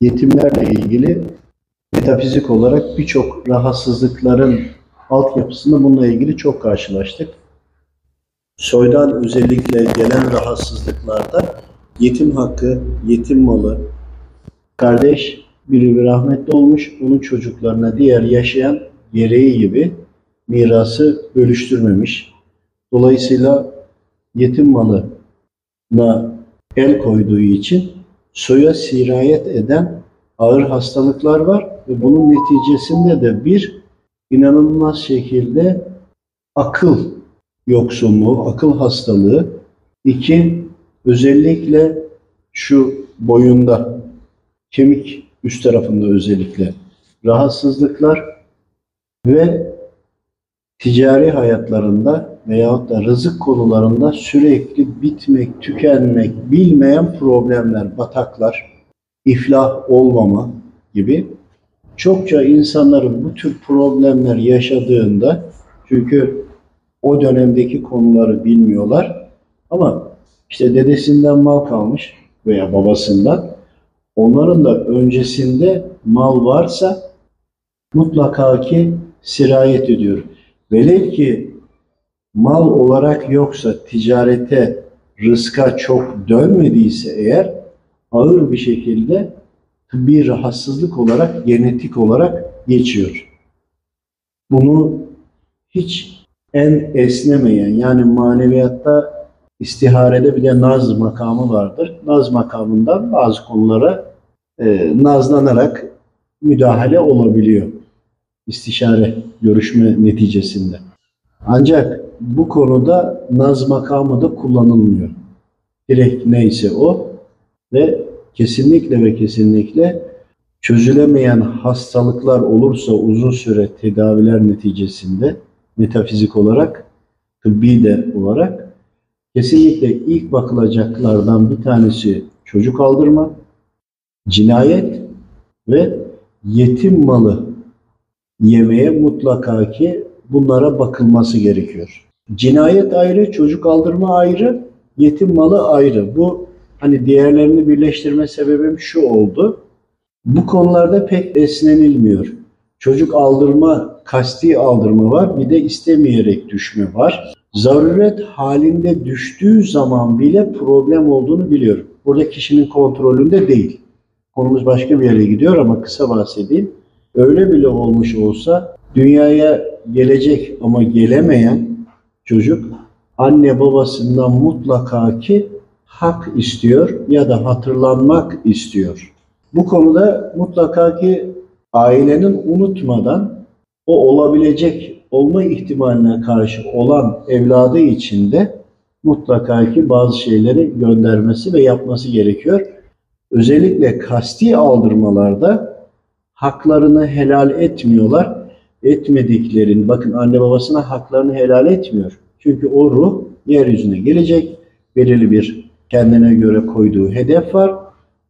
yetimlerle ilgili metafizik olarak birçok rahatsızlıkların altyapısında bununla ilgili çok karşılaştık. Soydan özellikle gelen rahatsızlıklarda yetim hakkı, yetim malı, kardeş biri bir rahmetli olmuş, onun çocuklarına diğer yaşayan gereği gibi mirası bölüştürmemiş. Dolayısıyla yetim malına el koyduğu için soya sirayet eden ağır hastalıklar var ve bunun neticesinde de bir inanılmaz şekilde akıl yoksunluğu, akıl hastalığı, iki özellikle şu boyunda, kemik üst tarafında özellikle rahatsızlıklar ve ticari hayatlarında veyahut da rızık konularında sürekli bitmek, tükenmek, bilmeyen problemler, bataklar, iflah olmama gibi çokça insanların bu tür problemler yaşadığında çünkü o dönemdeki konuları bilmiyorlar ama işte dedesinden mal kalmış veya babasından onların da öncesinde mal varsa mutlaka ki sirayet ediyor. Velev ki mal olarak yoksa ticarete, rızka çok dönmediyse eğer ağır bir şekilde tıbbi rahatsızlık olarak, genetik olarak geçiyor. Bunu hiç en esnemeyen yani maneviyatta istiharede bir de naz makamı vardır. Naz makamından bazı konulara e, nazlanarak müdahale olabiliyor. İstişare, görüşme neticesinde. Ancak bu konuda naz makamı da kullanılmıyor. Direkt neyse o ve kesinlikle ve kesinlikle çözülemeyen hastalıklar olursa uzun süre tedaviler neticesinde metafizik olarak, tıbbi de olarak kesinlikle ilk bakılacaklardan bir tanesi çocuk aldırma, cinayet ve yetim malı yemeye mutlaka ki bunlara bakılması gerekiyor. Cinayet ayrı, çocuk aldırma ayrı, yetim malı ayrı. Bu hani diğerlerini birleştirme sebebim şu oldu. Bu konularda pek esnenilmiyor. Çocuk aldırma, kasti aldırma var, bir de istemeyerek düşme var. Zaruret halinde düştüğü zaman bile problem olduğunu biliyorum. Burada kişinin kontrolünde değil. Konumuz başka bir yere gidiyor ama kısa bahsedeyim. Öyle bile olmuş olsa dünyaya gelecek ama gelemeyen çocuk anne babasından mutlaka ki hak istiyor ya da hatırlanmak istiyor. Bu konuda mutlaka ki ailenin unutmadan o olabilecek olma ihtimaline karşı olan evladı için de mutlaka ki bazı şeyleri göndermesi ve yapması gerekiyor. Özellikle kasti aldırmalarda haklarını helal etmiyorlar. Etmediklerin, bakın anne babasına haklarını helal etmiyor. Çünkü o ruh yeryüzüne gelecek, belirli bir kendine göre koyduğu hedef var.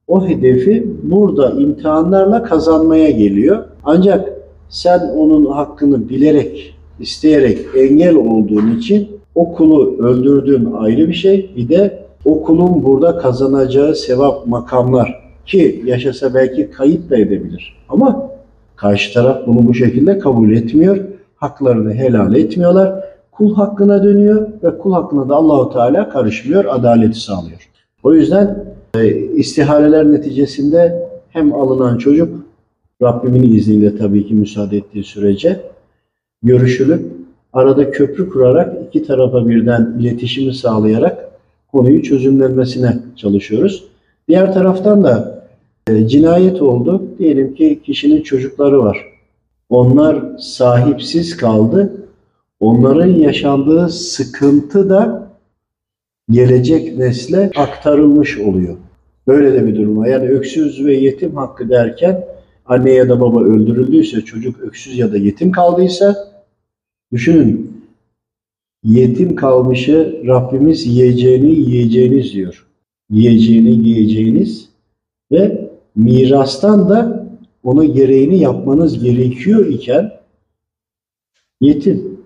O hedefi burada imtihanlarla kazanmaya geliyor. Ancak sen onun hakkını bilerek, isteyerek engel olduğun için o kulu öldürdüğün ayrı bir şey. Bir de o kulun burada kazanacağı sevap makamlar ki yaşasa belki kayıp da edebilir. Ama karşı taraf bunu bu şekilde kabul etmiyor. Haklarını helal etmiyorlar. Kul hakkına dönüyor ve kul hakkına da Allahu Teala karışmıyor, adaleti sağlıyor. O yüzden e, istihareler neticesinde hem alınan çocuk Rabbimin izniyle tabii ki müsaade ettiği sürece görüşülüp arada köprü kurarak iki tarafa birden iletişimi sağlayarak konuyu çözümlenmesine çalışıyoruz. Diğer taraftan da cinayet oldu. Diyelim ki kişinin çocukları var. Onlar sahipsiz kaldı. Onların yaşandığı sıkıntı da gelecek nesle aktarılmış oluyor. Böyle de bir durum var. Yani öksüz ve yetim hakkı derken anne ya da baba öldürüldüyse, çocuk öksüz ya da yetim kaldıysa düşünün yetim kalmışı Rabbimiz yiyeceğini yiyeceğiniz diyor. Yiyeceğini giyeceğiniz ve mirastan da ona gereğini yapmanız gerekiyor iken yetim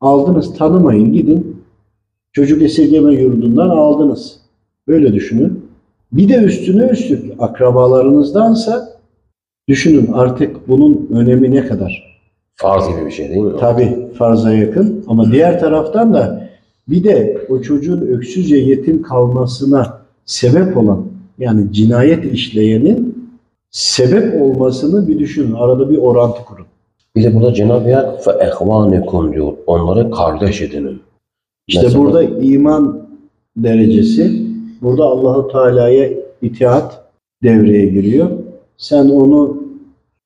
aldınız tanımayın gidin çocuk esirgeme yurdundan aldınız. Böyle düşünün. Bir de üstüne üstlük akrabalarınızdansa düşünün artık bunun önemi ne kadar. Farz gibi bir şey değil mi? Tabi farza yakın ama diğer taraftan da bir de o çocuğun öksüzce yetim kalmasına sebep olan yani cinayet işleyenin sebep olmasını bir düşünün. Arada bir orantı kurun. Bir de burada Cenab-ı Hak fe ehvanekum diyor. Onları kardeş edinin. İşte Mesela- burada iman derecesi, burada Allahu Teala'ya itaat devreye giriyor. Sen onu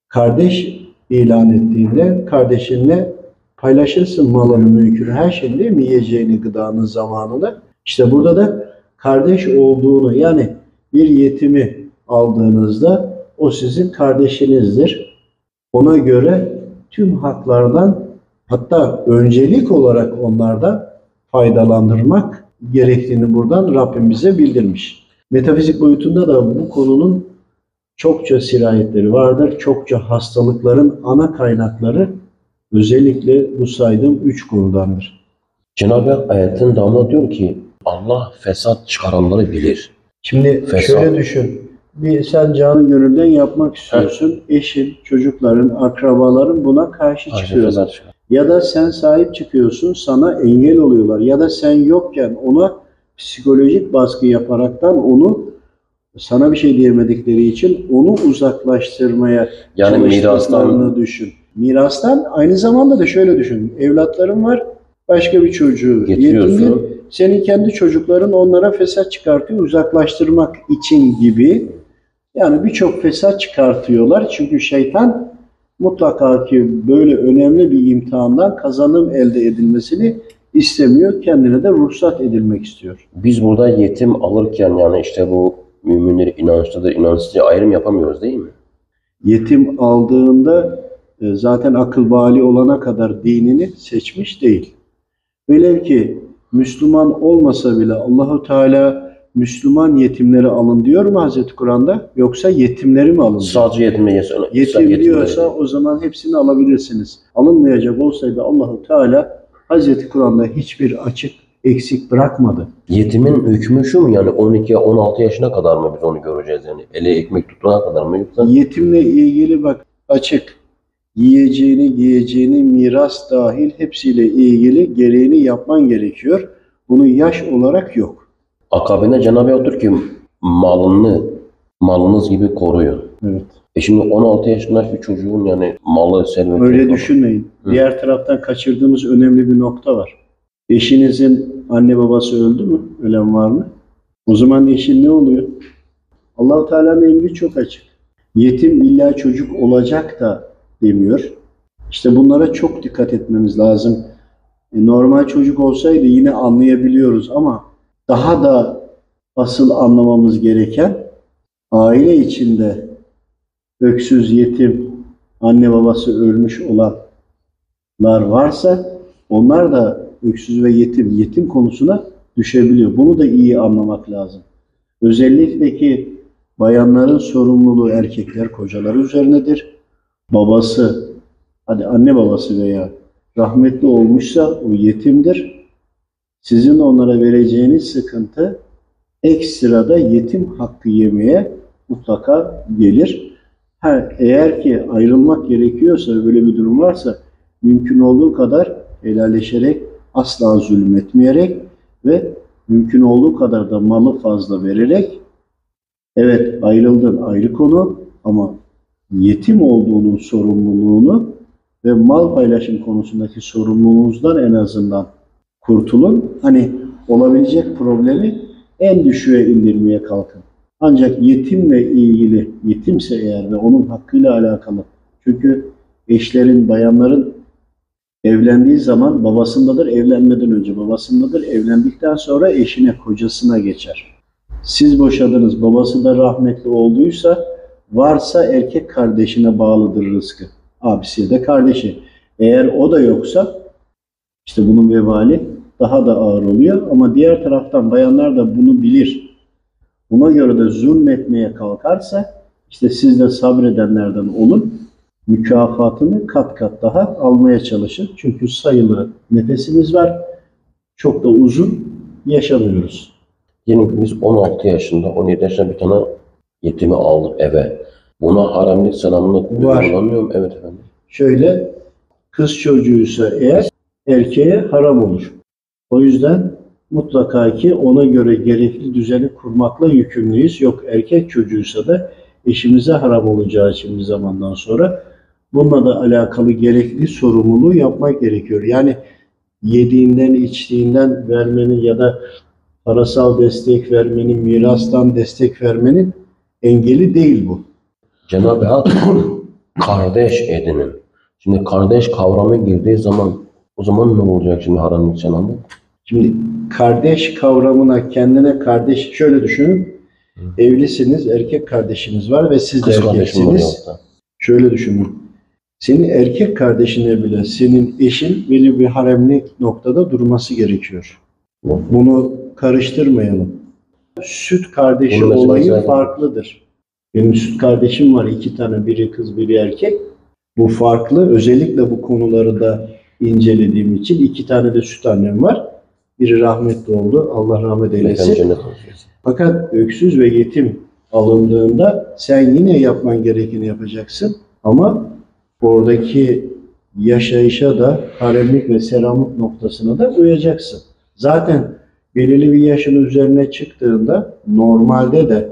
kardeş ilan ettiğinde kardeşinle paylaşırsın malını, mülkünü, her şeyini değil mi? Yiyeceğini, gıdanı, zamanını. İşte burada da kardeş olduğunu yani bir yetimi aldığınızda o sizin kardeşinizdir. Ona göre tüm haklardan hatta öncelik olarak onlardan faydalandırmak gerektiğini buradan Rabbim bize bildirmiş. Metafizik boyutunda da bu konunun çokça sirayetleri vardır. Çokça hastalıkların ana kaynakları özellikle bu saydığım üç konudandır. Cenab-ı Hak ayetin devamında diyor ki Allah fesat çıkaranları bilir. Şimdi Fesat. şöyle düşün. Bir sen canı gönülden yapmak istiyorsun. Eşin, çocukların, akrabaların buna karşı Ayşe çıkıyorlar. Ya da sen sahip çıkıyorsun, sana engel oluyorlar. Ya da sen yokken ona psikolojik baskı yaparaktan onu sana bir şey diyemedikleri için onu uzaklaştırmaya Yani mirastan düşün. Mirastan aynı zamanda da şöyle düşün. Evlatların var, başka bir çocuğu Getiriyorsun. Senin kendi çocukların onlara fesat çıkartıyor, uzaklaştırmak için gibi. Yani birçok fesat çıkartıyorlar. Çünkü şeytan mutlaka ki böyle önemli bir imtihandan kazanım elde edilmesini istemiyor. Kendine de ruhsat edilmek istiyor. biz burada yetim alırken yani işte bu müminleri inançlıdır, inançsızca ayrım yapamıyoruz değil mi? Yetim aldığında e, zaten akıl bali olana kadar dinini seçmiş değil. Velev ki Müslüman olmasa bile Allahu Teala Müslüman yetimleri alın diyor mu Hazreti Kur'an'da? Yoksa yetimleri mi alın diyor? Sadece yetimle yesin. Yetim diyorsa o zaman hepsini alabilirsiniz. Alınmayacak olsaydı Allahu Teala Hazreti Kur'an'da hiçbir açık eksik bırakmadı. Yetimin hükmü şu mu yani 12-16 yaşına kadar mı biz onu göreceğiz yani? Ele ekmek tutana kadar mı yoksa? Yetimle ilgili bak açık. Yiyeceğini, giyeceğini, miras dahil hepsiyle ilgili gereğini yapman gerekiyor. Bunun yaş olarak yok. Akabinde Cenab-ı Hak diyor ki malını malınız gibi koruyun. Evet. E şimdi 16 yaşında bir çocuğun yani malı, serveti... Öyle düşünmeyin. Hı. Diğer taraftan kaçırdığımız önemli bir nokta var. Eşinizin anne babası öldü mü? Ölen var mı? O zaman eşin ne oluyor? Allahu Teala'nın emri çok açık. Yetim illa çocuk olacak da demiyor. İşte bunlara çok dikkat etmemiz lazım. E, normal çocuk olsaydı yine anlayabiliyoruz ama daha da asıl anlamamız gereken aile içinde öksüz, yetim, anne babası ölmüş olanlar varsa onlar da öksüz ve yetim, yetim konusuna düşebiliyor. Bunu da iyi anlamak lazım. Özellikle ki bayanların sorumluluğu erkekler kocaları üzerinedir. Babası, hadi anne babası veya rahmetli olmuşsa o yetimdir. Sizin onlara vereceğiniz sıkıntı ekstrada yetim hakkı yemeye mutlaka gelir. Ha, eğer ki ayrılmak gerekiyorsa, böyle bir durum varsa mümkün olduğu kadar helalleşerek, asla zulmetmeyerek ve mümkün olduğu kadar da malı fazla vererek evet ayrıldın ayrı konu ama yetim olduğunun sorumluluğunu ve mal paylaşım konusundaki sorumluluğunuzdan en azından kurtulun. Hani olabilecek problemi en düşüğe indirmeye kalkın. Ancak yetimle ilgili, yetimse eğer ve onun hakkıyla alakalı. Çünkü eşlerin, bayanların evlendiği zaman babasındadır, evlenmeden önce babasındadır, evlendikten sonra eşine, kocasına geçer. Siz boşadınız, babası da rahmetli olduysa, varsa erkek kardeşine bağlıdır rızkı. Abisi ya da kardeşi. Eğer o da yoksa, işte bunun vebali daha da ağır oluyor. Ama diğer taraftan bayanlar da bunu bilir. Buna göre de zulmetmeye kalkarsa işte siz de sabredenlerden olun. Mükafatını kat kat daha almaya çalışın. Çünkü sayılı nefesimiz var. Çok da uzun yaşamıyoruz. Diyelim biz 16 yaşında, 17 yaşında bir tane yetimi aldık eve. Buna haremlik selamlık Var. uygulanmıyor mu? Evet efendim. Şöyle kız çocuğuysa eğer erkeğe haram olur. O yüzden mutlaka ki ona göre gerekli düzeni kurmakla yükümlüyüz. Yok erkek çocuğuysa da eşimize haram olacağı için bir zamandan sonra bununla da alakalı gerekli sorumluluğu yapmak gerekiyor. Yani yediğinden, içtiğinden vermenin ya da parasal destek vermenin, mirastan destek vermenin engeli değil bu. Cenab-ı Hak kardeş edinin. Şimdi kardeş kavramı girdiği zaman o zaman ne olacak şimdi haremlik selamlık? Şimdi kardeş kavramına kendine kardeş şöyle düşünün. Evlisiniz, erkek kardeşiniz var ve siz de Kız erkeksiniz. Şöyle düşünün. Senin erkek kardeşine bile senin eşin belli bir haremlik noktada durması gerekiyor. Bunu karıştırmayalım. Süt kardeşi Bunu mesela olayı zaten- farklıdır. Benim süt kardeşim var iki tane biri kız biri erkek. Bu farklı. Özellikle bu konuları da incelediğim için iki tane de süt annem var. Biri rahmetli oldu. Allah rahmet eylesin. Fakat öksüz ve yetim alındığında sen yine yapman gerekeni yapacaksın. Ama oradaki yaşayışa da haremlik ve selamlık noktasına da uyacaksın. Zaten belirli bir yaşın üzerine çıktığında normalde de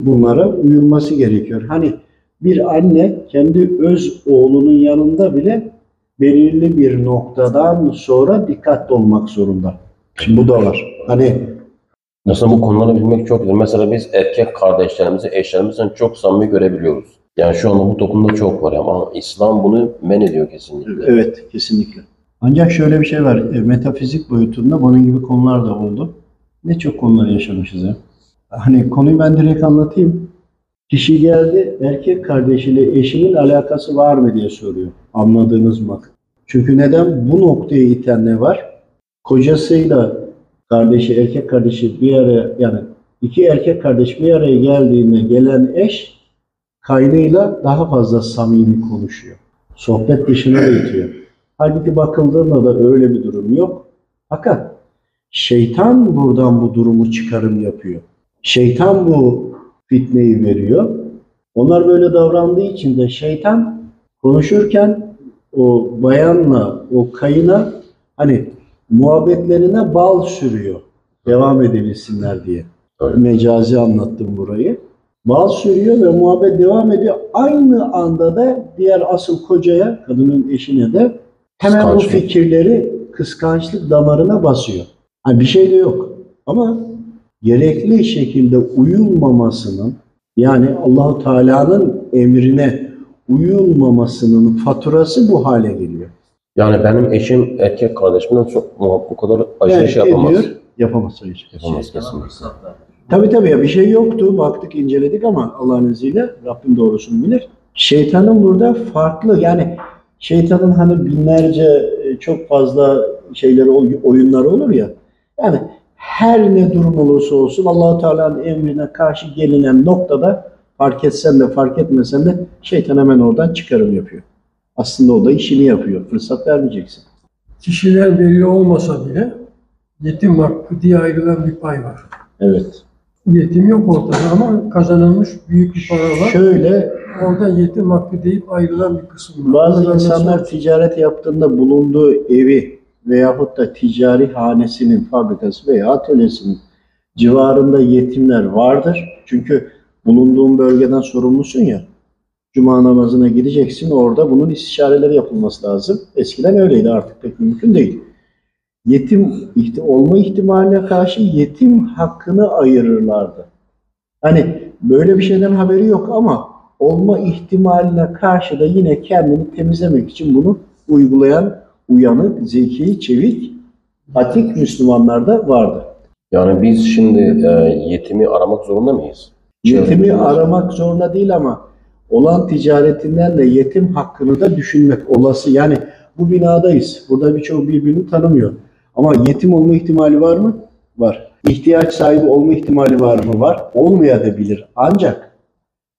bunlara uyulması gerekiyor. Hani bir anne kendi öz oğlunun yanında bile belirli bir noktadan sonra dikkatli olmak zorunda. Şimdi bu da var. Hani Mesela bu konuları bilmek çok güzel. Mesela biz erkek kardeşlerimizi, eşlerimizden çok samimi görebiliyoruz. Yani şu anda bu toplumda çok var ama İslam bunu men ediyor kesinlikle. Evet, kesinlikle. Ancak şöyle bir şey var. e, Metafizik boyutunda bunun gibi konular da oldu. Ne çok konular yaşamışız ya. Hani konuyu ben direkt anlatayım. Kişi geldi, erkek kardeşiyle eşinin alakası var mı diye soruyor. Anladığınız mı? Çünkü neden? Bu noktaya iten ne var? Kocasıyla kardeşi, erkek kardeşi bir araya, yani iki erkek kardeş bir araya geldiğinde gelen eş kaynıyla daha fazla samimi konuşuyor. Sohbet dışına da itiyor. Halbuki bakıldığında da öyle bir durum yok. Fakat şeytan buradan bu durumu çıkarım yapıyor. Şeytan bu fitneyi veriyor. Onlar böyle davrandığı için de şeytan konuşurken o bayanla, o kayına hani muhabbetlerine bal sürüyor. Devam edebilsinler diye. Evet. Mecazi anlattım burayı. Bal sürüyor ve muhabbet devam ediyor. Aynı anda da diğer asıl kocaya, kadının eşine de hemen bu Kıskançlık. fikirleri kıskançlık damarına basıyor. Hani bir şey de yok. Ama gerekli şekilde uyulmamasının yani Allahu Teala'nın emrine uyulmamasının faturası bu hale geliyor. Yani benim eşim erkek kardeşimden çok bu kadar aşırı Evet, şey yapamaz. ediyor, yapamaz hayır. Yapamaz kesinlikle. Tabii tabii ya bir şey yoktu. Baktık inceledik ama Allah'ın izniyle Rabbim doğrusunu bilir. Şeytanın burada farklı yani şeytanın hani binlerce e, çok fazla şeyleri oy- oyunları olur ya. Yani her ne durum olursa olsun Allahu Teala'nın emrine karşı gelinen noktada fark etsen de fark etmesen de şeytan hemen oradan çıkarım yapıyor. Aslında o da işini yapıyor. Fırsat vermeyeceksin. kişiler belli olmasa bile yetim hakkı diye ayrılan bir pay var. Evet. Yetim yok ortada ama kazanılmış büyük bir para var. Şöyle Orada yetim hakkı deyip ayrılan bir kısım var. Bazı Bunlar insanlar mesela- ticaret yaptığında bulunduğu evi veyahut da ticari hanesinin, fabrikası veya atölyesinin civarında yetimler vardır. Çünkü bulunduğun bölgeden sorumlusun ya. Cuma namazına gideceksin. Orada bunun istişareleri yapılması lazım. Eskiden öyleydi artık pek mümkün değil. Yetim olma ihtimaline karşı yetim hakkını ayırırlardı. Hani böyle bir şeyden haberi yok ama olma ihtimaline karşı da yine kendini temizlemek için bunu uygulayan uyanık, zeki, çevik, atik Müslümanlar da vardı. Yani biz şimdi e, yetimi aramak zorunda mıyız? Yetimi Çevremiz- aramak zorunda değil ama olan ticaretinden de yetim hakkını da düşünmek olası. Yani bu binadayız. Burada birçoğu birbirini tanımıyor. Ama yetim olma ihtimali var mı? Var. İhtiyaç sahibi olma ihtimali var mı? Var. Olmayabilir. Ancak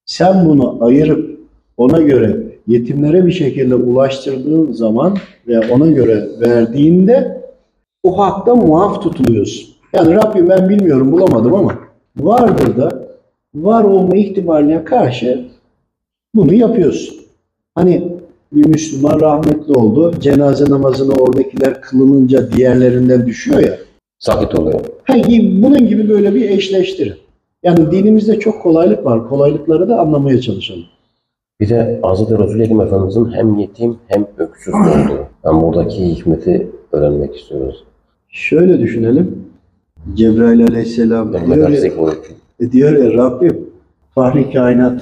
sen bunu ayırıp ona göre yetimlere bir şekilde ulaştırdığın zaman ve ona göre verdiğinde o hakta muaf tutuluyorsun. Yani Rabbim ben bilmiyorum bulamadım ama vardır da var olma ihtimaline karşı bunu yapıyorsun. Hani bir Müslüman rahmetli oldu. Cenaze namazını oradakiler kılınınca diğerlerinden düşüyor ya. Sakit oluyor. Ha, bunun gibi böyle bir eşleştirin. Yani dinimizde çok kolaylık var. Kolaylıkları da anlamaya çalışalım. Bir de Hz. Resul-i Ekrem Efendimizin hem yetim hem öksüz olduğu. Yani buradaki hikmeti öğrenmek istiyoruz. Şöyle düşünelim. Cebrail aleyhisselam diyor ya. E diyor ya Rabbim Fahri kainat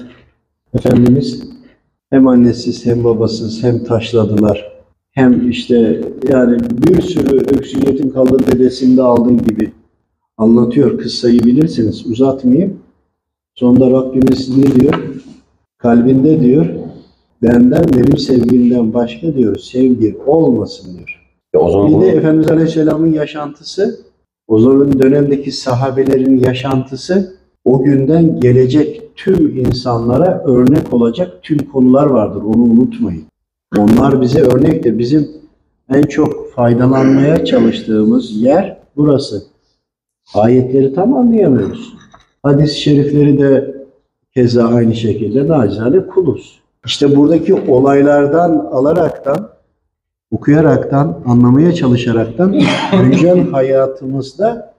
Efendimiz hem annesiz hem babasız hem taşladılar. Hem işte yani bir sürü öksüyetin kaldı dedesinde aldığın gibi anlatıyor. Kıssayı bilirsiniz. Uzatmayayım. Sonunda Rabbimiz ne diyor? Kalbinde diyor benden benim sevgimden başka diyor sevgi olmasın diyor. Ya o zaman Bir bunu de Efendimiz Aleyhisselam'ın yaşantısı, o zaman dönemdeki sahabelerin yaşantısı, o günden gelecek tüm insanlara örnek olacak tüm konular vardır. Onu unutmayın. Onlar bize örnektir. Bizim en çok faydalanmaya çalıştığımız yer burası. Ayetleri tam anlayamıyoruz. Hadis-i şerifleri de keza aynı şekilde nacizane kuluz. İşte buradaki olaylardan alaraktan okuyaraktan, anlamaya çalışaraktan güncel hayatımızda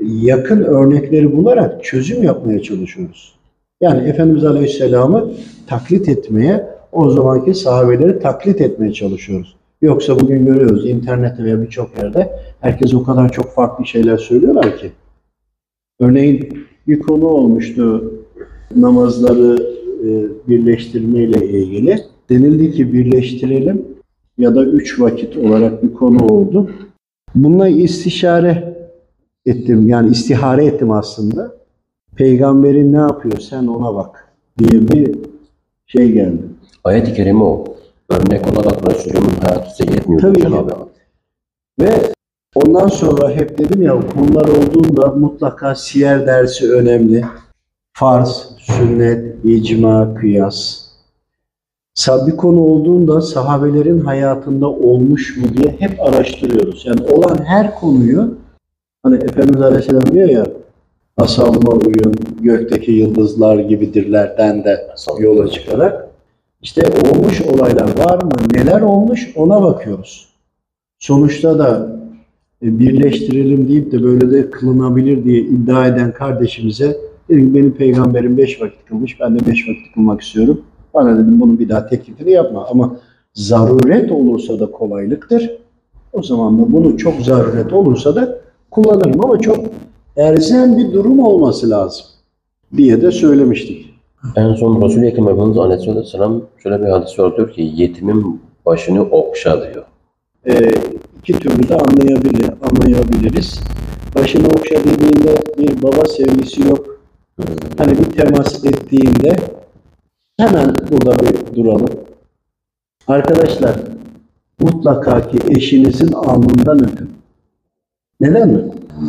yakın örnekleri bularak çözüm yapmaya çalışıyoruz. Yani Efendimiz Aleyhisselam'ı taklit etmeye, o zamanki sahabeleri taklit etmeye çalışıyoruz. Yoksa bugün görüyoruz internette veya birçok yerde herkes o kadar çok farklı şeyler söylüyorlar ki. Örneğin bir konu olmuştu namazları e, birleştirme ile ilgili. Denildi ki birleştirelim ya da üç vakit olarak bir konu oldu. Bununla istişare ettim. Yani istihare ettim aslında. Peygamberin ne yapıyor sen ona bak diye bir şey geldi. ayet-i kerime o. Örnek olarak Resulümün hayatı size yetmiyor. Tabii. Cenab-ı Hak. Ve ondan sonra hep dedim ya konular olduğunda mutlaka siyer dersi önemli. Farz, sünnet, icma, kıyas. Bir konu olduğunda sahabelerin hayatında olmuş mu diye hep araştırıyoruz. Yani olan her konuyu hani Efendimiz Aleyhisselam diyor ya ashabıma uyun, gökteki yıldızlar gibidirlerden de yola çıkarak işte olmuş olaylar var mı, neler olmuş ona bakıyoruz. Sonuçta da e, birleştirelim deyip de böyle de kılınabilir diye iddia eden kardeşimize dedim benim peygamberim beş vakit kılmış, ben de beş vakit kılmak istiyorum. Bana dedim bunun bir daha teklifini yapma ama zaruret olursa da kolaylıktır. O zaman da bunu çok zaruret olursa da kullanırım ama çok erzen bir durum olması lazım diye de söylemiştik. En son Resul-i Ekrem Efendimiz Aleyhisselam şöyle bir hadis var ki yetimin başını okşa diyor. e, iki türlü de anlayabilir, anlayabiliriz. Başını okşa dediğinde bir baba sevgisi yok. Hani bir temas ettiğinde hemen burada bir duralım. Arkadaşlar mutlaka ki eşinizin alnından öpün. Neden mi?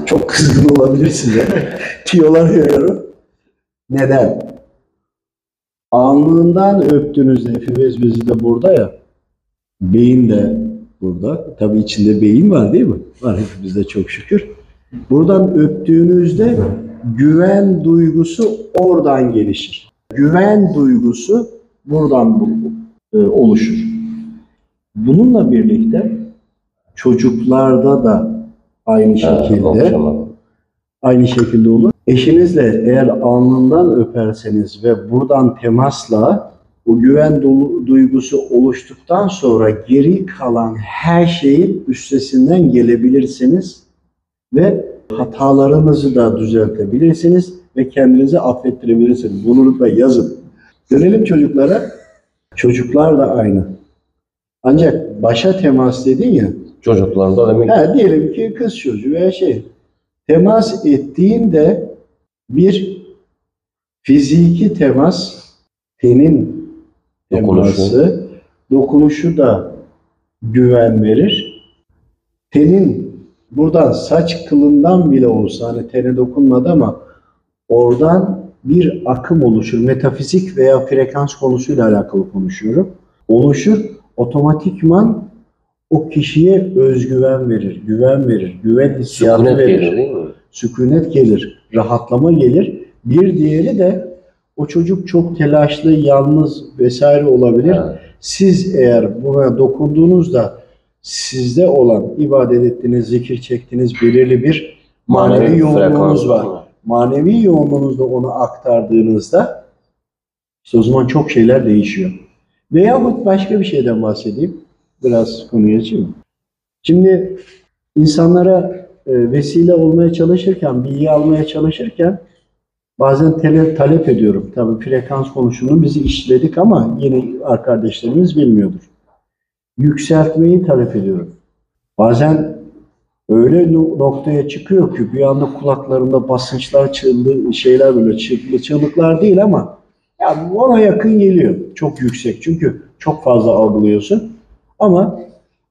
Çok kızgın olabilirsiniz. Tiyolar veriyorum. Neden? Alnından öptüğünüzde, Efibez bezi de burada ya, beyin de burada. Tabii içinde beyin var değil mi? Var hepimizde çok şükür. Buradan öptüğünüzde güven duygusu oradan gelişir. Güven duygusu buradan bu- e, oluşur. Bununla birlikte çocuklarda da aynı şekilde okşama. aynı şekilde olur. Eşinizle eğer alnından öperseniz ve buradan temasla o güven dolu- duygusu oluştuktan sonra geri kalan her şeyin üstesinden gelebilirsiniz ve hatalarınızı da düzeltebilirsiniz ve kendinizi affettirebilirsiniz. Bunu da yazın. Dönelim çocuklara. Çocuklar da aynı. Ancak başa temas dedin ya, Çocuklarda demek Ha, diyelim ki kız çocuğu veya şey temas ettiğinde bir fiziki temas tenin Dokunuşu. teması dokunuşu da güven verir. Tenin buradan saç kılından bile olsa hani tene dokunmadı ama oradan bir akım oluşur. Metafizik veya frekans konusuyla alakalı konuşuyorum. Oluşur. Otomatikman o kişiye özgüven verir, güven verir, güven hissiyatı sükunet verir. mi? Sükunet gelir, rahatlama gelir. Bir diğeri de o çocuk çok telaşlı, yalnız vesaire olabilir. Evet. Siz eğer buna dokunduğunuzda sizde olan ibadet ettiğiniz, zikir çektiğiniz belirli bir manevi, yoğunluğunuz frekans var. Manevi yoğunluğunuzda onu aktardığınızda işte o zaman çok şeyler değişiyor. Veyahut başka bir şeyden bahsedeyim. Biraz konuyu açayım. Şimdi insanlara vesile olmaya çalışırken, bilgi almaya çalışırken bazen tele, talep ediyorum. Tabii frekans konusunu bizi işledik ama yine kardeşlerimiz bilmiyordur. Yükseltmeyi talep ediyorum. Bazen öyle no- noktaya çıkıyor ki bir anda kulaklarında basınçlar, çığlığı, şeyler böyle çığlık, çığlıklar değil ama ya ona yakın geliyor. Çok yüksek çünkü çok fazla algılıyorsun. Ama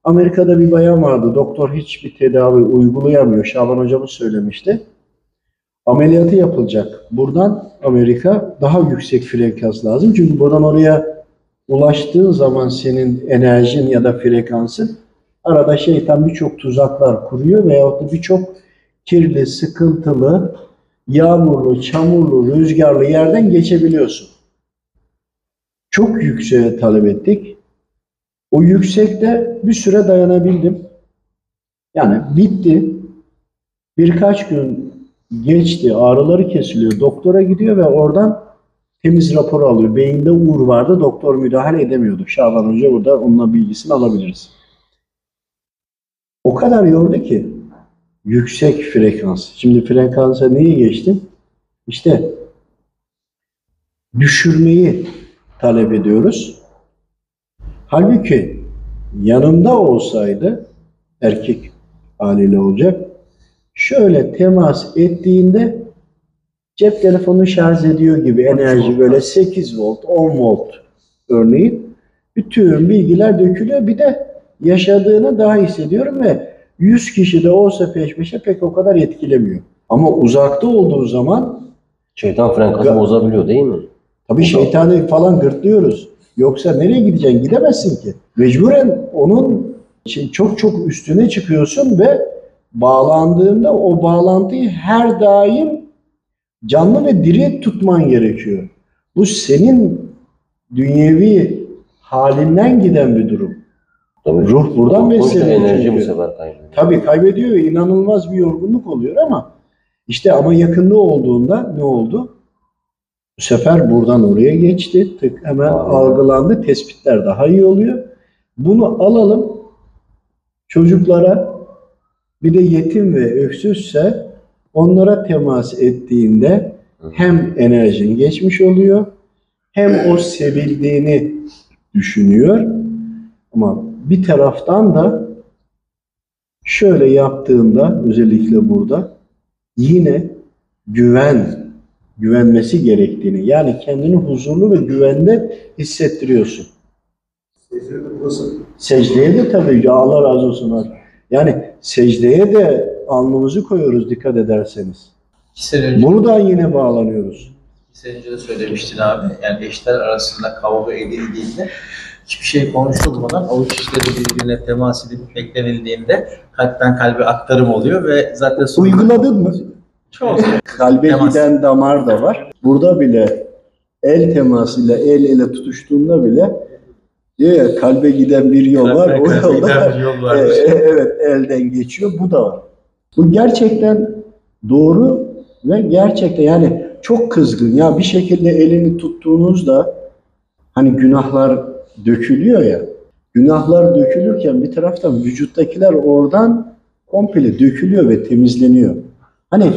Amerika'da bir bayan vardı. Doktor hiçbir tedavi uygulayamıyor. Şaban hocamız söylemişti. Ameliyatı yapılacak. Buradan Amerika daha yüksek frekans lazım. Çünkü buradan oraya ulaştığın zaman senin enerjin ya da frekansın arada şeytan birçok tuzaklar kuruyor veyahut da birçok kirli, sıkıntılı, yağmurlu, çamurlu, rüzgarlı yerden geçebiliyorsun. Çok yükseğe talep ettik. O yüksekte bir süre dayanabildim. Yani bitti. Birkaç gün geçti, ağrıları kesiliyor. Doktora gidiyor ve oradan temiz rapor alıyor. Beyinde uğur vardı, doktor müdahale edemiyordu. Şaban Hoca burada onunla bilgisini alabiliriz. O kadar yordu ki yüksek frekans. Şimdi frekansa neyi geçtim? İşte düşürmeyi talep ediyoruz. Halbuki yanımda olsaydı erkek haliyle olacak. Şöyle temas ettiğinde cep telefonu şarj ediyor gibi enerji böyle 8 volt, 10 volt örneğin bütün bilgiler dökülüyor. Bir de yaşadığını daha hissediyorum ve 100 kişi de olsa peş peşe pek o kadar etkilemiyor. Ama uzakta olduğu zaman Şeytan frekansı Ga- bozabiliyor değil mi? tabii şeytanı falan gırtlıyoruz. Yoksa nereye gideceksin? Gidemezsin ki. Mecburen onun için çok çok üstüne çıkıyorsun ve bağlandığında o bağlantıyı her daim canlı ve diri tutman gerekiyor. Bu senin dünyevi halinden giden bir durum. Tabii. Ruh buradan besleniyor enerji bu sefer kaybediyor. Tabii kaybediyor ve inanılmaz bir yorgunluk oluyor ama işte ama yakında olduğunda ne oldu? Bu sefer buradan oraya geçti. Tık hemen algılandı. Tespitler daha iyi oluyor. Bunu alalım çocuklara bir de yetim ve öksüzse onlara temas ettiğinde hem enerjin geçmiş oluyor hem o sevildiğini düşünüyor ama bir taraftan da şöyle yaptığında özellikle burada yine güven güvenmesi gerektiğini yani kendini huzurlu ve güvende hissettiriyorsun. Secdeye de tabii ki Allah razı olsun. Yani secdeye de alnımızı koyuyoruz dikkat ederseniz. Önce, Buradan yine bağlanıyoruz. iki sene önce de söylemiştin abi. Yani eşler arasında kavga edildiğinde hiçbir şey konuşulmadan avuç içleri birbirine temas edip beklenildiğinde kalpten kalbe aktarım oluyor ve zaten sonunda Uyguladın mı? Çok Kalbe Temas. giden damar da var. Burada bile el temasıyla el ele tutuştuğunda bile diyor ya kalbe giden bir yol var. O Kalpten kalbe yolda giden bir yol var. e, e, evet elden geçiyor. Bu da var. Bu gerçekten doğru ve gerçekten yani çok kızgın. Ya bir şekilde elini tuttuğunuzda hani günahlar dökülüyor ya. Günahlar dökülürken bir taraftan vücuttakiler oradan komple dökülüyor ve temizleniyor. Hani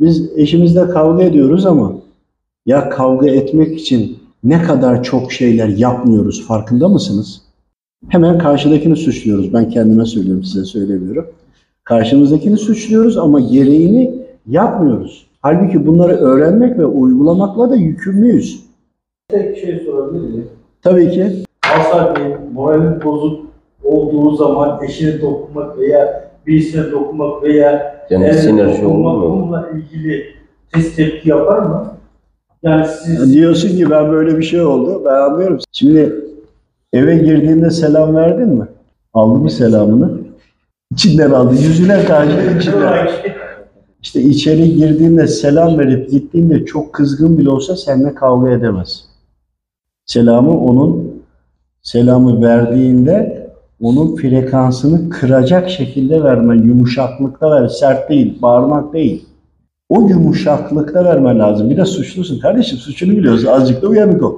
biz eşimizle kavga ediyoruz ama ya kavga etmek için ne kadar çok şeyler yapmıyoruz farkında mısınız? Hemen karşıdakini suçluyoruz. Ben kendime söylüyorum, size söylemiyorum. Karşımızdakini suçluyoruz ama gereğini yapmıyoruz. Halbuki bunları öğrenmek ve uygulamakla da yükümlüyüz. Tek şey sorabilir miyim? Tabii ki Asal Bey, moralin bozuk olduğu zaman eşine dokunmak veya birisine dokunmak veya Yani eline sinerji olur dokunmak mu? bununla ilgili test tepki yapar mı? Yani siz diyorsun ki ben böyle bir şey oldu. Ben anlıyorum. Şimdi eve girdiğinde selam verdin mi? Aldı mı selamını? İçinden aldı. Yüzüne karşı içinden. işte içeri girdiğinde selam verip gittiğinde çok kızgın bile olsa seninle kavga edemez. Selamı onun selamı verdiğinde onun frekansını kıracak şekilde verme, yumuşaklıkta ver, sert değil, bağırmak değil. O yumuşaklıkta vermen lazım. Bir de suçlusun kardeşim, suçunu biliyoruz. Azıcık da uyanık ol.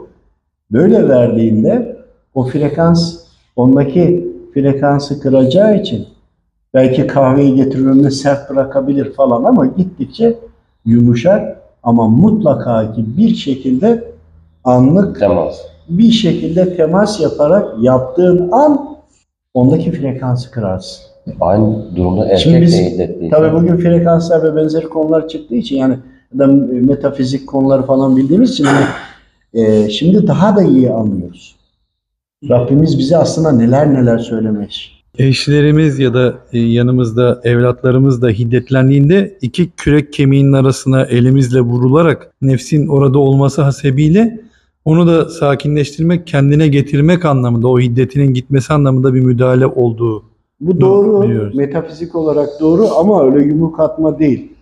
Böyle verdiğinde o frekans, ondaki frekansı kıracağı için belki kahveyi getirir önüne sert bırakabilir falan ama gittikçe yumuşar ama mutlaka ki bir şekilde anlık Temas. bir şekilde temas yaparak yaptığın an ondaki frekansı kırarsın. Aynı durumda erkek Şimdi biz- de. Tabii bugün frekanslar ve benzeri konular çıktığı için yani ya da metafizik konuları falan bildiğimiz için hani, e, şimdi daha da iyi anlıyoruz. Rabbimiz bize aslında neler neler söylemiş. Eşlerimiz ya da e, yanımızda evlatlarımız da hiddetlendiğinde iki kürek kemiğinin arasına elimizle vurularak nefsin orada olması hasebiyle onu da sakinleştirmek, kendine getirmek anlamında, o hiddetinin gitmesi anlamında bir müdahale olduğu. Bu Doğru, biliyoruz. metafizik olarak doğru ama öyle yumruk atma değil.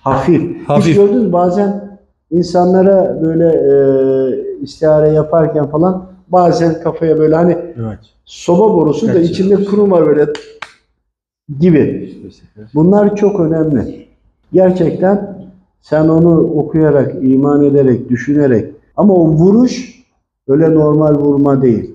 Hafif. Hafif. Hiç gördünüz bazen insanlara böyle e, istihare yaparken falan bazen kafaya böyle hani Evet. soba borusu da içinde kurum var böyle gibi. Bunlar çok önemli. Gerçekten sen onu okuyarak, iman ederek, düşünerek ama o vuruş öyle normal vurma değil.